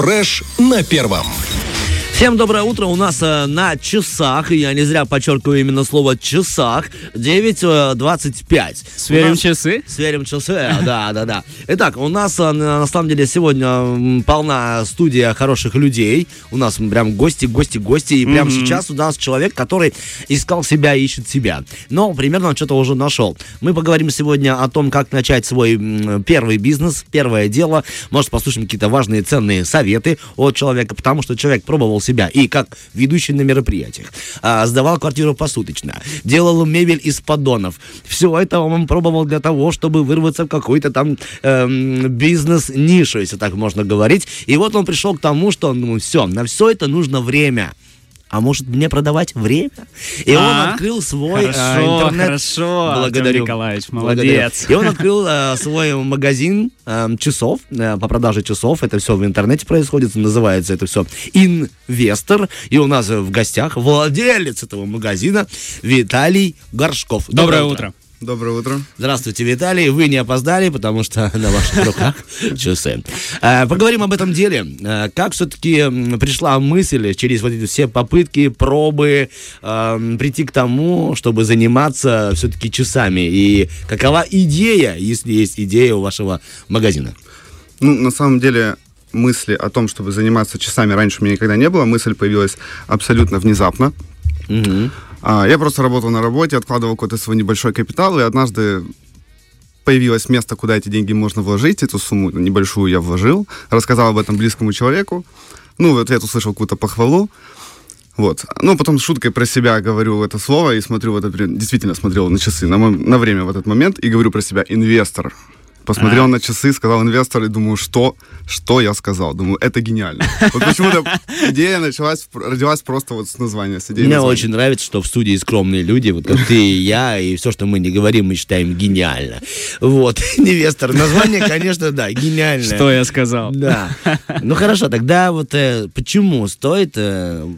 Фреш на первом. Всем доброе утро. У нас э, на часах, и я не зря подчеркиваю именно слово часах, 9.25. Сверим нас... часы? Сверим часы, э, да, да, да. Итак, у нас э, на самом деле сегодня полна студия хороших людей. У нас прям гости, гости, гости. И прямо mm-hmm. сейчас у нас человек, который искал себя, ищет себя. Но примерно что-то уже нашел. Мы поговорим сегодня о том, как начать свой первый бизнес, первое дело. Может, послушаем какие-то важные, ценные советы от человека, потому что человек пробовал себя и как ведущий на мероприятиях, а, сдавал квартиру посуточно, делал мебель из поддонов. Все это он пробовал для того, чтобы вырваться в какой-то там эм, бизнес-нишу, если так можно говорить. И вот он пришел к тому, что ну все, на все это нужно время а может мне продавать время? И а? он открыл свой хорошо, э, интернет. Хорошо, Благодарю. Николаевич, молодец. Благодарю. И он открыл э, свой магазин э, часов, э, по продаже часов. Это все в интернете происходит, называется это все «Инвестор». И у нас в гостях владелец этого магазина Виталий Горшков. Доброе, Доброе утро. утро. Доброе утро. Здравствуйте, Виталий. Вы не опоздали, потому что на ваших руках часы. Поговорим об этом деле. Э, как все-таки пришла мысль через вот эти все попытки, пробы э, прийти к тому, чтобы заниматься все-таки часами? И какова идея, если есть идея у вашего магазина? Ну, на самом деле, мысли о том, чтобы заниматься часами раньше у меня никогда не было. Мысль появилась абсолютно внезапно. Угу. А, я просто работал на работе, откладывал какой-то свой небольшой капитал, и однажды появилось место, куда эти деньги можно вложить, эту сумму небольшую я вложил, рассказал об этом близкому человеку, ну, в ответ услышал какую-то похвалу, вот. Ну, потом шуткой про себя говорю это слово и смотрю в это, действительно смотрел на часы, на, на время в этот момент, и говорю про себя «инвестор». Посмотрел а. на часы, сказал инвестор, и думаю, что, что я сказал? Думаю, это гениально. Вот почему-то идея началась, родилась просто вот с названия. С Мне названия. очень нравится, что в студии скромные люди, вот как ты и я, и все, что мы не говорим, мы считаем гениально. Вот, инвестор. Название, конечно, да, гениальное. Что я сказал? Да. Ну хорошо, тогда вот э, почему стоит э,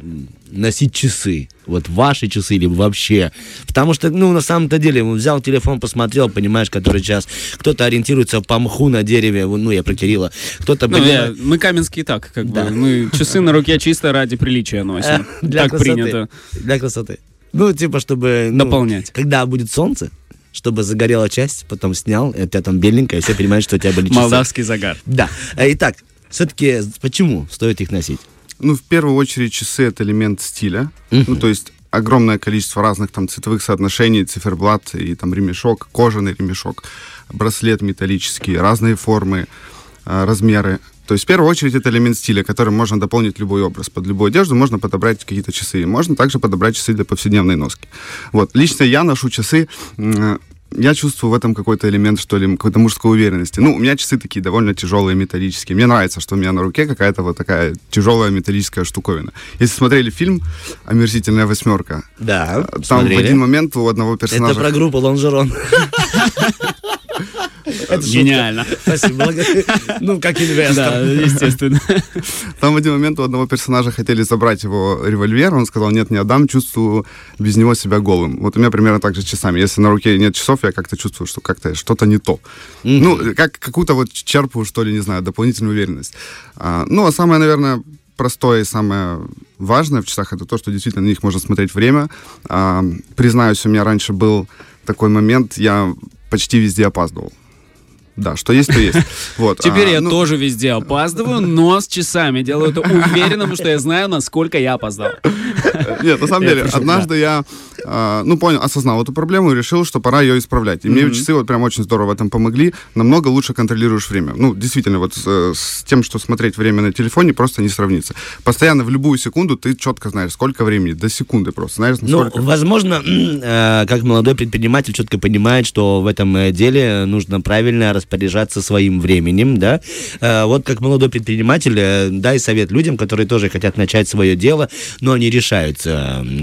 носить часы? Вот ваши часы или вообще? Потому что, ну, на самом-то деле, взял телефон, посмотрел, понимаешь, который час. Кто-то ориентируется по мху на дереве, ну, я про Кирилла. Кто-то... Ну, понимает... я, мы каменские так, как да. бы. Мы часы на руке чисто ради приличия носим. Для так красоты. принято. Для красоты. Ну, типа, чтобы... Ну, Дополнять. Когда будет солнце, чтобы загорела часть, потом снял, и у тебя там беленькая, и все понимают, что у тебя были часы. Молдавский загар. Да. Итак, все-таки почему стоит их носить? Ну, в первую очередь, часы — это элемент стиля. Uh-huh. Ну, то есть огромное количество разных там цветовых соотношений, циферблат и там ремешок, кожаный ремешок, браслет металлический, разные формы, э, размеры. То есть, в первую очередь, это элемент стиля, которым можно дополнить любой образ. Под любую одежду можно подобрать какие-то часы. Можно также подобрать часы для повседневной носки. Вот. Лично я ношу часы я чувствую в этом какой-то элемент, что ли, какой-то мужской уверенности. Ну, у меня часы такие довольно тяжелые, металлические. Мне нравится, что у меня на руке какая-то вот такая тяжелая металлическая штуковина. Если смотрели фильм «Омерзительная восьмерка», да, там смотрели. в один момент у одного персонажа... Это про группу «Лонжерон». Это Гениально. Спасибо. Ну, как инвестор. Да, естественно. Там в один момент у одного персонажа хотели забрать его револьвер. Он сказал, нет, не отдам, чувствую без него себя голым. Вот у меня примерно так же с часами. Если на руке нет часов, я как-то чувствую, что как-то что-то не то. Ну, как какую-то вот черпаю, что ли, не знаю, дополнительную уверенность. А, ну, а самое, наверное, простое и самое важное в часах это то, что действительно на них можно смотреть время. А, признаюсь, у меня раньше был такой момент, я почти везде опаздывал. Да, что есть, то есть. Вот. Теперь а, я ну... тоже везде опаздываю, но с часами делаю это уверенным, что я знаю, насколько я опоздал. Нет, на самом деле, однажды я, а, ну, понял, осознал эту проблему и решил, что пора ее исправлять. И мне часы вот прям очень здорово в этом помогли. Намного лучше контролируешь время. Ну, действительно, вот с тем, что смотреть время на телефоне, просто не сравнится. Постоянно в любую секунду ты четко знаешь, сколько времени, до секунды просто. Знаешь, Ну, возможно, э, как молодой предприниматель четко понимает, что в этом э, деле нужно правильно распоряжаться своим временем, да. Э, вот как молодой предприниматель, дай совет людям, которые тоже хотят начать свое дело, но не решаются.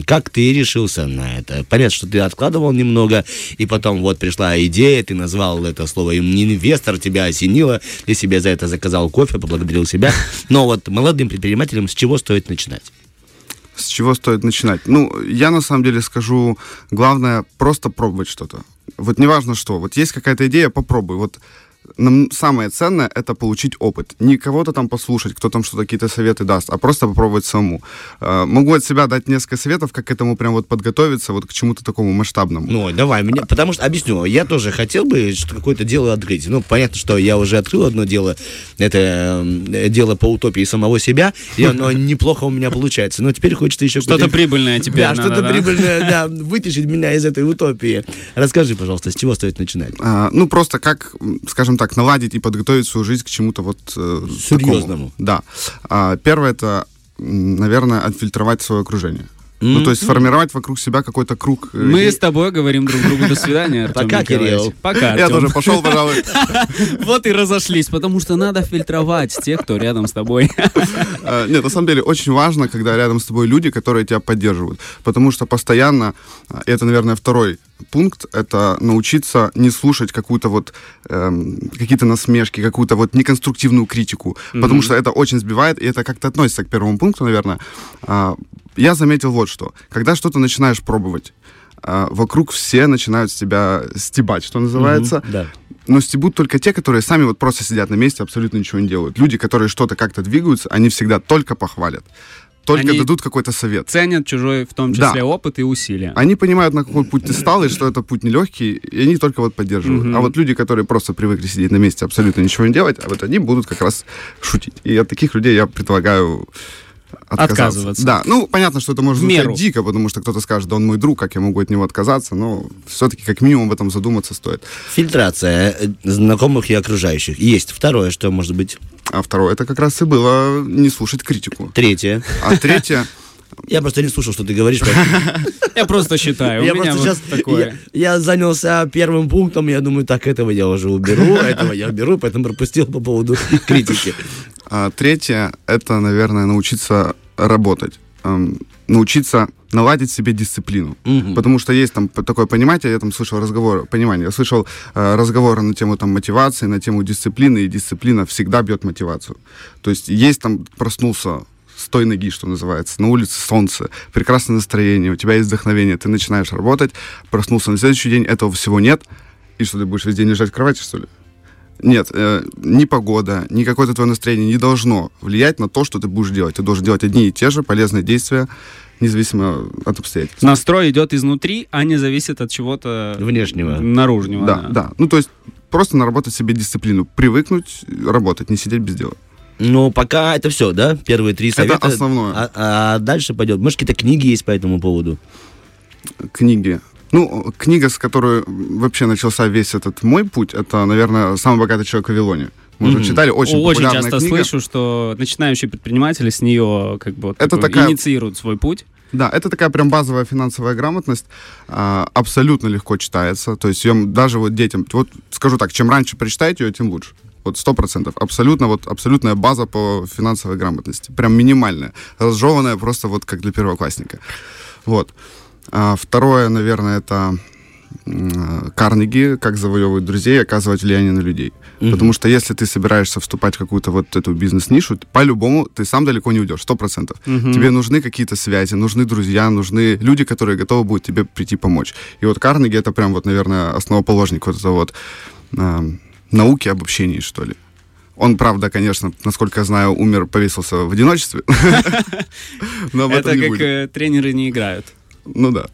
Как ты решился на это? Понятно, что ты откладывал немного, и потом вот пришла идея, ты назвал это слово инвестор, тебя осенило, ты себе за это заказал кофе, поблагодарил себя. Но вот молодым предпринимателям с чего стоит начинать? С чего стоит начинать? Ну, я на самом деле скажу, главное просто пробовать что-то. Вот неважно что, вот есть какая-то идея, попробуй. Вот нам самое ценное это получить опыт. Не кого-то там послушать, кто там что-то какие-то советы даст, а просто попробовать самому. Э, могу от себя дать несколько советов, как к этому прям вот подготовиться, вот к чему-то такому масштабному. Ну, давай, мне, потому что, объясню, я тоже хотел бы что какое-то дело открыть. Ну, понятно, что я уже открыл одно дело, это э, дело по утопии самого себя, и оно неплохо у меня получается. Но теперь хочется еще... Что-то прибыльное теперь Да, что-то прибыльное, да, вытащить меня из этой утопии. Расскажи, пожалуйста, с чего стоит начинать? А, ну, просто как, скажем так, наладить и подготовить свою жизнь к чему-то вот э, Серьезному. такому. Да. А, первое это, наверное, отфильтровать свое окружение. Ну, то есть сформировать вокруг себя какой-то круг. э, Мы лей- с тобой говорим друг другу до свидания, Артем Пока. Кирилл. Пока, Я тоже пошел, пожалуй. Вот и разошлись, потому что надо фильтровать тех, кто рядом с тобой. Э, Нет, на самом деле очень важно, когда рядом с тобой люди, которые тебя поддерживают. Потому что постоянно, э, и это, наверное, второй пункт, это научиться не слушать какую-то вот эм, какие-то насмешки, какую-то вот неконструктивную критику. Потому что это очень сбивает, и это как-то относится к первому пункту, наверное. А, Я заметил вот что. Когда что-то начинаешь пробовать, а, вокруг все начинают с тебя стебать, что называется. Да. Но стебут только те, которые сами вот просто сидят на месте, абсолютно ничего не делают. Люди, которые что-то как-то двигаются, они всегда только похвалят. Только Они- дадут какой-то совет. Ценят чужой, в том Да. числе, опыт и усилия. Они понимают, на какой путь ты стал, и что это путь нелегкий, и они только вот поддерживают. А вот люди, которые просто привыкли сидеть на месте, абсолютно ничего не делать, а вот они будут как раз шутить. И от таких людей я предлагаю. Отказываться. Да, ну, понятно, что это может В звучать меру. дико, потому что кто-то скажет, да он мой друг, как я могу от него отказаться, но все-таки как минимум об этом задуматься стоит. Фильтрация э, знакомых и окружающих. Есть второе, что может быть. А второе, это как раз и было не слушать критику. Третье. А третье, Я просто не слушал, что ты говоришь. Я просто считаю, Я просто сейчас такое. я, я занялся первым пунктом, я думаю, так, этого я уже уберу, этого я уберу, поэтому пропустил по поводу критики. А третье, это, наверное, научиться работать. Эм, научиться наладить себе дисциплину. Потому что есть там такое понимание, я там слышал разговор, понимание, я слышал э, разговоры на тему там мотивации, на тему дисциплины, и дисциплина всегда бьет мотивацию. То есть есть там, проснулся с той ноги, что называется, на улице солнце, прекрасное настроение, у тебя есть вдохновение, ты начинаешь работать, проснулся на следующий день, этого всего нет, и что ты будешь весь день лежать в кровати, что ли? Нет, э, ни погода, ни какое-то твое настроение не должно влиять на то, что ты будешь делать. Ты должен делать одни и те же полезные действия, независимо от обстоятельств. Настрой идет изнутри, а не зависит от чего-то Внешнего. наружного. Да, да. Ну, то есть просто наработать себе дисциплину, привыкнуть работать, не сидеть без дела. Ну, пока это все, да? Первые три совета. основное. А, а дальше пойдет. Может, какие-то книги есть по этому поводу? Книги. Ну, книга, с которой вообще начался весь этот мой путь, это, наверное, «Самый богатый человек в Вавилоне». Мы уже читали, очень, Очень часто книга. слышу, что начинающие предприниматели с нее как бы вот Это такой такая- инициируют свой путь. Да, это такая прям базовая финансовая грамотность, а, абсолютно легко читается, то есть ее даже вот детям, вот скажу так, чем раньше прочитаете ее, тем лучше. Вот сто процентов. Абсолютно, вот абсолютная база по финансовой грамотности. Прям минимальная. Разжеванная просто вот как для первоклассника. Вот. А второе, наверное, это Карнеги, как завоевывать друзей оказывать влияние на людей. Потому что если ты собираешься вступать в какую-то вот эту бизнес-нишу, по-любому ты сам далеко не уйдешь, сто процентов. Тебе нужны какие-то связи, нужны друзья, нужны люди, которые готовы будут тебе прийти помочь. И вот Карнеги это прям вот, наверное, основоположник вот этого вот эм, науки об общении, что ли. Он, правда, конечно, насколько я знаю, умер, повесился в одиночестве. Это как э, тренеры не играют. Ну да.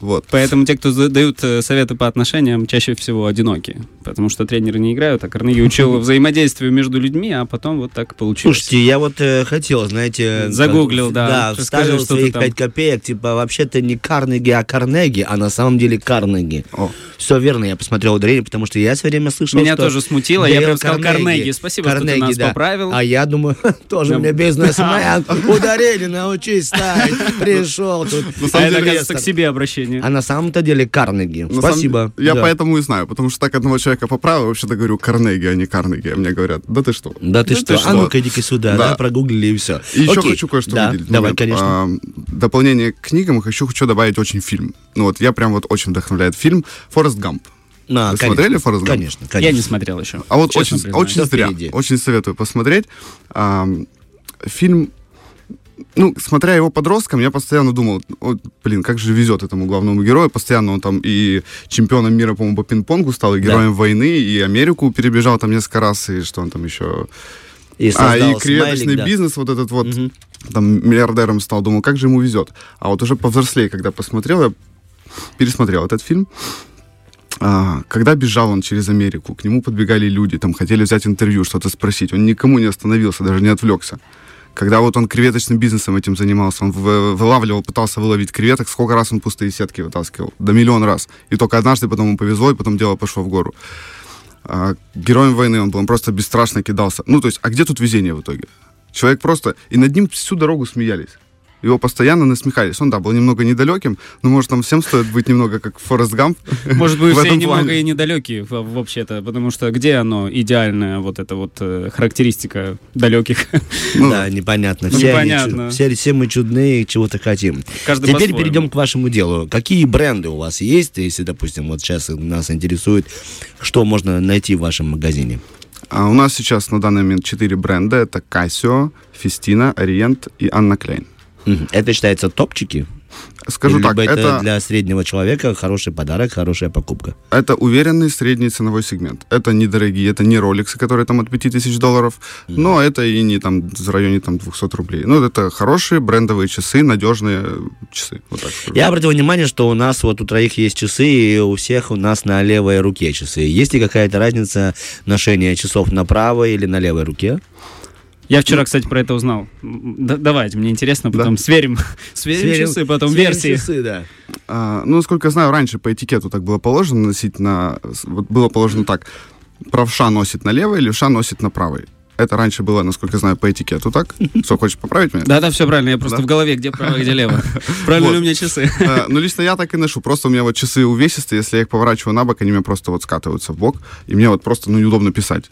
Вот. Поэтому те, кто дают э, советы по отношениям, чаще всего одиноки. Потому что тренеры не играют, а Карнеги учил взаимодействию между людьми, а потом вот так получилось. Слушайте, я вот э, хотел, знаете... Загуглил, да. Да, вставил своих там. 5 копеек, типа, вообще-то не Карнеги, а Карнеги, а на самом деле Карнеги. О. Все верно, я посмотрел ударение, потому что я все время слышал, Меня тоже смутило, я прям сказал Карнеги. Спасибо, что ты нас поправил. А я думаю, тоже мне бизнесмен, ударение научись ставить, пришел тут. А инвестор. оказывается, к себе обращение. А на самом-то деле Карнеги. На Спасибо. деле, Я Да. поэтому и знаю, потому что так одного человека поправил, вообще-то говорю Карнеги, а не Карнеги. А мне говорят, да ты что? Да ты Да что? ты А ну-ка иди-ка сюда, Да. да, прогуглили и все. И еще хочу кое-что да, выделить. Давай, момент. конечно. А, дополнение к книгам еще хочу добавить очень фильм. Ну вот я прям вот очень вдохновляет фильм «Форест Гамп». На, Вы конечно. смотрели «Форест Гамп»? Конечно, конечно. Я не смотрел еще. А вот честно очень, признаюсь. очень зря. впереди. Очень советую посмотреть. Ам, фильм ну, смотря его подростком, я постоянно думал, вот, блин, как же везет этому главному герою. Постоянно он там и чемпионом мира, по-моему, по пинг-понгу стал, и героем да. войны, и Америку перебежал там несколько раз, и что он там еще... И а, и креветочный смайлик, да. бизнес вот этот вот, угу. там, миллиардером стал. Думал, как же ему везет. А вот уже повзрослее, когда посмотрел, я пересмотрел этот фильм, а, когда бежал он через Америку, к нему подбегали люди, там хотели взять интервью, что-то спросить. Он никому не остановился, даже не отвлекся. Когда вот он креветочным бизнесом этим занимался, он вылавливал, пытался выловить креветок, сколько раз он пустые сетки вытаскивал? До миллион раз. И только однажды потом ему повезло, и потом дело пошло в гору. А, героем войны он был, он просто бесстрашно кидался. Ну, то есть, а где тут везение в итоге? Человек просто... И над ним всю дорогу смеялись его постоянно насмехались. Он, да, был немного недалеким, но, может, нам всем стоит быть немного как Форест Гамп. Может быть, все немного и недалекие вообще-то, потому что где оно, идеальная вот эта вот э, характеристика далеких? Ну, да, непонятно. Все, непонятно. Они, все, все мы чудные, чего-то хотим. Каждый Теперь перейдем к вашему делу. Какие бренды у вас есть, если, допустим, вот сейчас нас интересует, что можно найти в вашем магазине? А у нас сейчас на данный момент четыре бренда. Это Casio, Festina, Orient и Anna Klein. Это считается топчики? Скажу Либо так, это, это для среднего человека хороший подарок, хорошая покупка. Это уверенный средний ценовой сегмент. Это недорогие, это не роликсы, которые там от 5000 долларов, mm-hmm. но это и не там в районе там 200 рублей. Ну, это хорошие брендовые часы, надежные часы. Вот так Я обратил внимание, что у нас вот у троих есть часы, и у всех у нас на левой руке часы. Есть ли какая-то разница ношения часов на правой или на левой руке? Я вчера, кстати, про это узнал. Д- давайте, мне интересно, потом да? сверим, сверим, сверим часы, потом сверим версии. Часы, да. А, ну, насколько я знаю, раньше по этикету так было положено носить на... Вот было положено так. Правша носит на левой, левша носит на правой. Это раньше было, насколько я знаю, по этикету, так? Что, хочешь поправить меня? Да, да, все правильно. Я просто да? в голове, где право, где лево. Правильно ли у меня часы? А, ну, лично я так и ношу. Просто у меня вот часы увесистые, если я их поворачиваю на бок, они у меня просто вот скатываются в бок, и мне вот просто, ну, неудобно писать.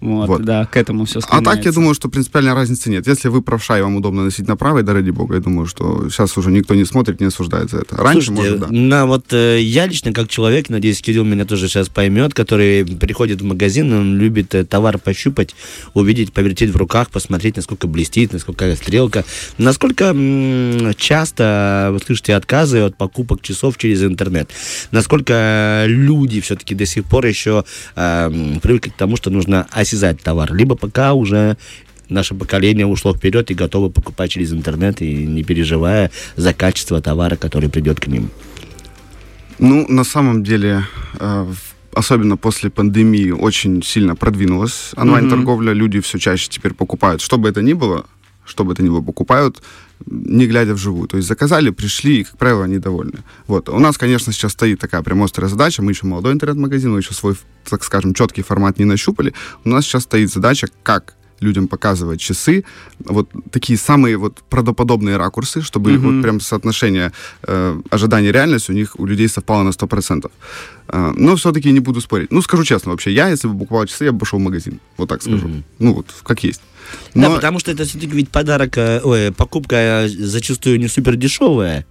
Вот, вот, да, к этому все А так, я думаю, что принципиальной разницы нет. Если вы правша и вам удобно носить на правой, да ради бога, я думаю, что сейчас уже никто не смотрит, не осуждает за это. Раньше, Слушайте, может, да. На, вот э, я лично, как человек, надеюсь, Кирилл меня тоже сейчас поймет, который приходит в магазин, он любит э, товар пощупать, увидеть, повертеть в руках, посмотреть, насколько блестит, насколько стрелка. Насколько м- часто вы слышите отказы от покупок часов через интернет? Насколько люди все-таки до сих пор еще э, привыкли к тому, что нужно осязать товар, либо пока уже наше поколение ушло вперед и готово покупать через интернет и не переживая за качество товара, который придет к ним? Ну, на самом деле, э, особенно после пандемии, очень сильно продвинулась онлайн-торговля. Mm-hmm. Люди все чаще теперь покупают, что бы это ни было, что бы это ни было, покупают, не глядя вживую. То есть заказали, пришли, и, как правило, они довольны. Вот. У нас, конечно, сейчас стоит такая прям острая задача. Мы еще молодой интернет-магазин, мы еще свой, так скажем, четкий формат не нащупали. У нас сейчас стоит задача, как людям показывать часы, вот такие самые вот правдоподобные ракурсы, чтобы mm-hmm. вот прям соотношение э, ожидания реальности у них, у людей совпало на 100%. Э, но все-таки не буду спорить. Ну, скажу честно, вообще, я, если бы покупал часы, я бы пошел в магазин. Вот так скажу. Mm-hmm. Ну, вот, как есть. Но... Да, потому что это все-таки ведь подарок, э, ой, покупка э, зачастую не супер дешевая.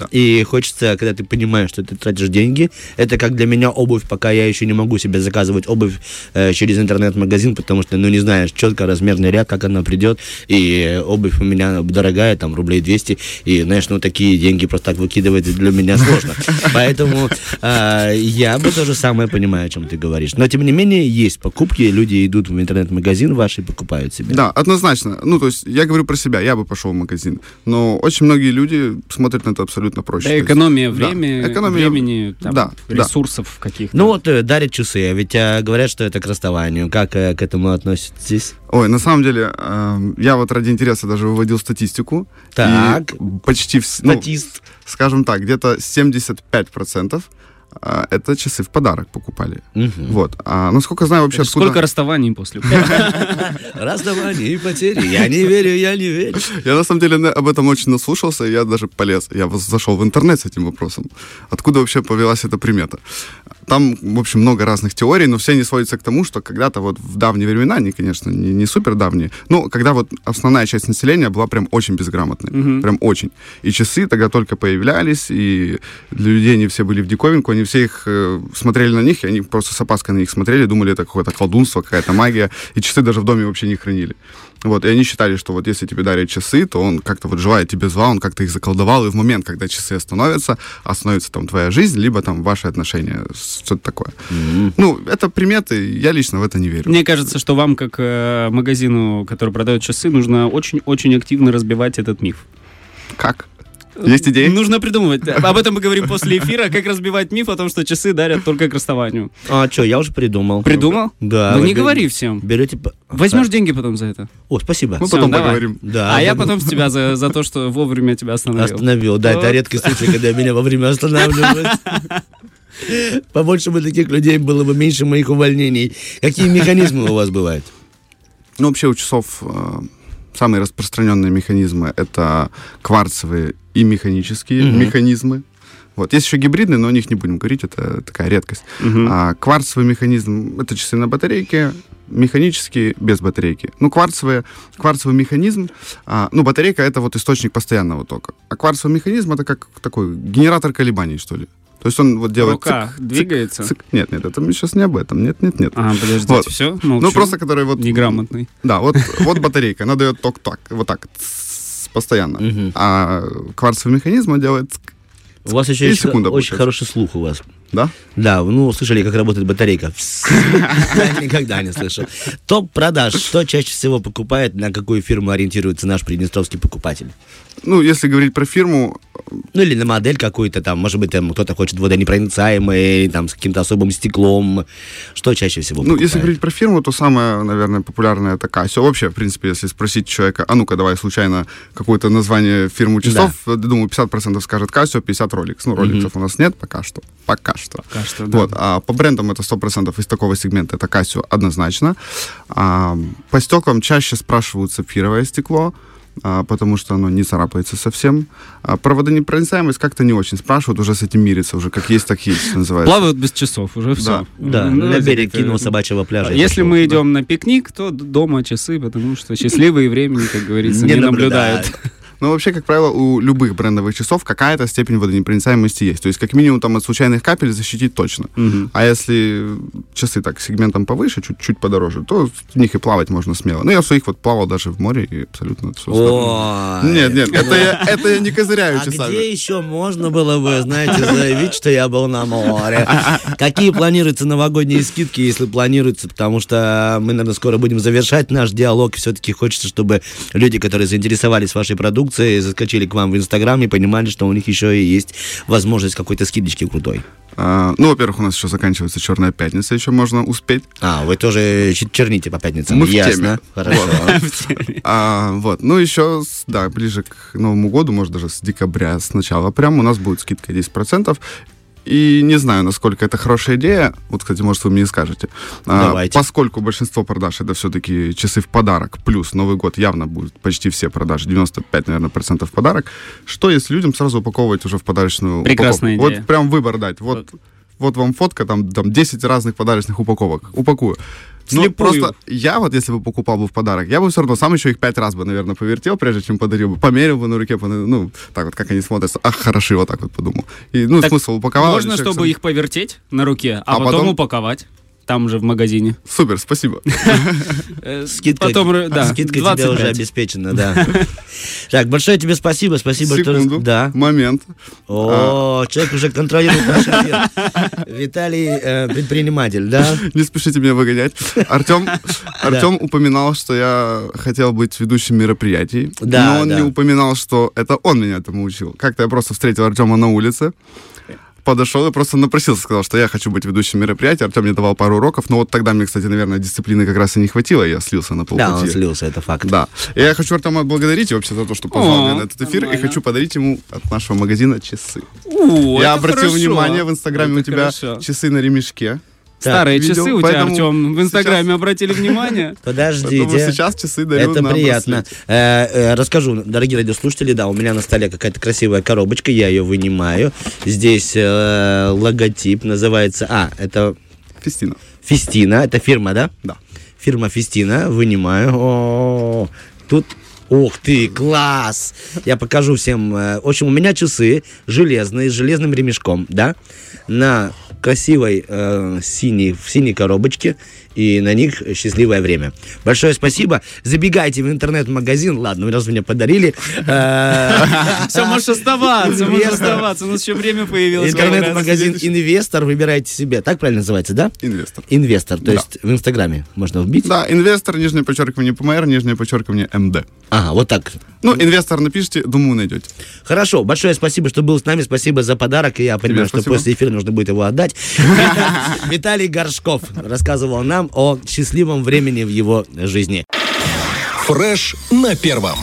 Да. И хочется, когда ты понимаешь, что ты тратишь деньги, это как для меня обувь, пока я еще не могу себе заказывать обувь э, через интернет-магазин, потому что, ну, не знаешь четко размерный ряд, как она придет, и обувь у меня дорогая, там, рублей 200, и, знаешь, ну, такие деньги просто так выкидывать для меня сложно. Поэтому э, я бы то же самое понимаю, о чем ты говоришь. Но, тем не менее, есть покупки, люди идут в интернет-магазин ваш и покупают себе. Да, однозначно. Ну, то есть, я говорю про себя, я бы пошел в магазин, но очень многие люди смотрят на это абсолютно абсолютно проще. Да, экономия времени, да. экономия... времени там, да, ресурсов да. каких-то. Ну вот э, дарят часы, а ведь а, говорят, что это к расставанию. Как э, к этому относитесь? Ой, на самом деле, э, я вот ради интереса даже выводил статистику. Так. почти... Ну, Статист. скажем так, где-то 75% а, это часы в подарок покупали. Угу. Вот. А насколько знаю вообще... Откуда... Сколько расставаний после? Расставаний и потери. Я не верю, я не верю. Я на самом деле об этом очень наслушался, и я даже полез. Я зашел в интернет с этим вопросом. Откуда вообще повелась эта примета? Там, в общем, много разных теорий, но все они сводятся к тому, что когда-то вот в давние времена, они, конечно, не, не супер давние, но когда вот основная часть населения была прям очень безграмотной. Угу. Прям очень. И часы тогда только появлялись, и для людей они все были в диковинку, они все их э, смотрели на них, и они просто с опаской на них смотрели, думали, это какое-то колдунство, какая-то магия, и часы даже в доме вообще не хранили. Вот, и они считали, что вот если тебе дарят часы, то он как-то вот желает тебе зла, он как-то их заколдовал, и в момент, когда часы остановятся, остановится там твоя жизнь, либо там ваши отношения, что-то такое. Mm-hmm. Ну, это приметы, я лично в это не верю. Мне кажется, что вам, как э, магазину, который продает часы, нужно очень-очень активно разбивать этот миф. Как? Есть идеи? Нужно придумывать. Об этом мы говорим после эфира, как разбивать миф о том, что часы дарят только к расставанию. А что, я уже придумал. Придумал? Да. Ну не говори всем. Берете... по- Возьмешь деньги потом за это. О, спасибо. Мы Всё, потом давай. поговорим. Да, а я потом с тебя за, за то, что вовремя тебя остановил. Остановил, да, это Вот. редкий случай, когда меня вовремя останавливают. Побольше бы таких людей было бы меньше моих увольнений. Какие механизмы у вас бывают? Ну, вообще у часов э, самые распространенные механизмы это кварцевые и механические Мгм. механизмы. Вот. Есть еще гибридные, но о них не будем говорить, это такая редкость. Мгм. А кварцевый механизм — это часы на батарейке, механические без батарейки. Ну, кварцевые, кварцевый механизм, а, ну, батарейка — это вот источник постоянного тока. А кварцевый механизм — это как такой генератор колебаний, что ли. То есть он вот делает... Рука цик, двигается? цик. Нет, нет, это мы сейчас не об этом. Нет, нет, нет. А, подождите, Вот. все? Ну, просто который вот... Неграмотный. Да, вот, вот батарейка, она дает ток так, вот так, постоянно. Мгм. А кварцевый механизм, он делает... У вас еще И очень, получается. хороший слух у вас. Да? Да, ну, слышали, как работает батарейка? Никогда не слышал. Топ продаж. Что чаще всего покупает, на какую фирму ориентируется наш приднестровский покупатель? Ну, если говорить про фирму, Ну, или на модель какую-то там, может быть, там кто-то хочет водонепроницаемый, там, с каким-то особым стеклом. Что чаще всего ну, покупает? если говорить про фирму, то самое, наверное, популярное это Casio. Вообще, в принципе, если спросить человека, а ну-ка, давай случайно какое-то название фирмы часов, э, думаю, 50% скажет Casio, 50 Rolex. Ну, Rolex у нас нет пока что. Пока что. Пока что, да. Вот, а по брендам это 100% из такого сегмента, это Casio однозначно. А, по стеклам чаще спрашивают сапфировое стекло, а, потому что оно не царапается совсем. А, про водонепроницаемость как-то не очень спрашивают, уже с этим мирится, уже как есть, так есть, называется. Плавают без часов, уже все. Да, на берег кинул собачьего пляжа. Если мы идем на пикник, то дома часы, потому что счастливые времени, как говорится, не, наблюдают. Но вообще, как правило, у любых брендовых часов какая-то степень водонепроницаемости есть. То есть, как минимум, там от случайных капель защитить точно. Мгм. А если часы так сегментом повыше, чуть-чуть подороже, то в них и плавать можно смело. Ну, я в своих вот плавал даже в море, и абсолютно все Ой. Нет, нет, это я, это я не козыряю А часами. где еще можно было бы, знаете, заявить, что я был на море? Какие планируются новогодние скидки, если планируются? Потому что мы, наверное, скоро будем завершать наш диалог. Все-таки хочется, чтобы люди, которые заинтересовались вашей продукцией, заскочили к вам в Инстаграм и понимали, что у них еще и есть возможность какой-то скидочки крутой. А, ну, во-первых, у нас еще заканчивается Черная пятница, еще можно успеть. А, вы тоже чер- черните по пятницам? Мы в Ясно. теме. Хорошо. А, вот, ну еще, да, ближе к Новому году, может даже с декабря, с начала прям у нас будет скидка 10%. И не знаю, насколько это хорошая идея. Вот, кстати, может, вы мне скажете. А, Давайте. поскольку большинство продаж это все-таки часы в подарок, плюс Новый год явно будет почти все продажи, 95, наверное, процентов подарок. Что если людям сразу упаковывать уже в подарочную Прекрасная упаковку? идея. Вот прям выбор дать. Вот, вот вам фотка, там, там 10 разных подарочных упаковок. Упакую. Ну, Вслепую. просто я вот, если бы покупал бы в подарок, я бы все равно сам еще их пять раз бы, наверное, повертел, прежде чем подарил бы. Померил бы на руке, ну, так вот, как они смотрятся. Ах, хороши, вот так вот подумал. И, ну, Так смысл упаковал. Можно, чтобы сам- их повертеть на руке, а, А потом, потом- упаковать. Там же в магазине. Супер, спасибо. Э, Скидка, Потом, да, скидка тебе уже 25. обеспечена, да. Так, большое тебе спасибо, спасибо. Секунду. Да. Момент. О, человек уже контролирует наш эфир. Виталий э, предприниматель, да? Не спешите меня выгонять. Артем, Артем упоминал, что я хотел быть ведущим мероприятий, Да, но он да. не упоминал, что это он меня этому учил. Как-то я просто встретил Артема на улице, подошел и просто напросился, сказал, что я хочу быть ведущим мероприятия. Артем мне давал пару уроков, но вот тогда мне, кстати, наверное, дисциплины как раз и не хватило, я слился на полпути. Да, он слился, это факт. Да. И я хочу Артема отблагодарить вообще за то, что позвал О, меня на этот эфир, нормально. и хочу подарить ему от нашего магазина часы. У, я обратил хорошо. внимание, в Инстаграме Это у тебя хорошо. часы на ремешке. Старые видел, часы у тебя, поэтому Артем, в сейчас- Инстаграме обратили внимание? Поэтому Подождите. сейчас часы дарю Это на приятно. Э, э, расскажу, дорогие радиослушатели, да, у меня на столе какая-то красивая коробочка, я ее вынимаю. Здесь э, логотип называется... А, это Фестина. Фистина, это фирма, да? Да. Фирма Фистина, вынимаю. О, тут, ух ты, класс! Я покажу всем. В общем, у меня часы железные, с железным ремешком, да, на красивой э, синей, в синей коробочке. и на них счастливое время. Большое спасибо. Забегайте в интернет-магазин. Ладно, раз меня подарили. Э, Все, можешь оставаться, можешь оставаться. У нас еще время появилось. Интернет-магазин «Инвестор». Выбирайте себе. Так правильно называется, да? Инвестор. Инвестор. То есть в Инстаграме можно вбить? Да, инвестор, нижнее подчеркивание ПМР, нижнее подчеркивание МД. Ага, вот так. Ну, инвестор напишите, думаю, найдете. Хорошо, большое спасибо, что был с нами, спасибо за подарок, и я понимаю, что после эфира нужно будет его отдать. Виталий Горшков рассказывал нам о счастливом времени в его жизни. Фреш на первом.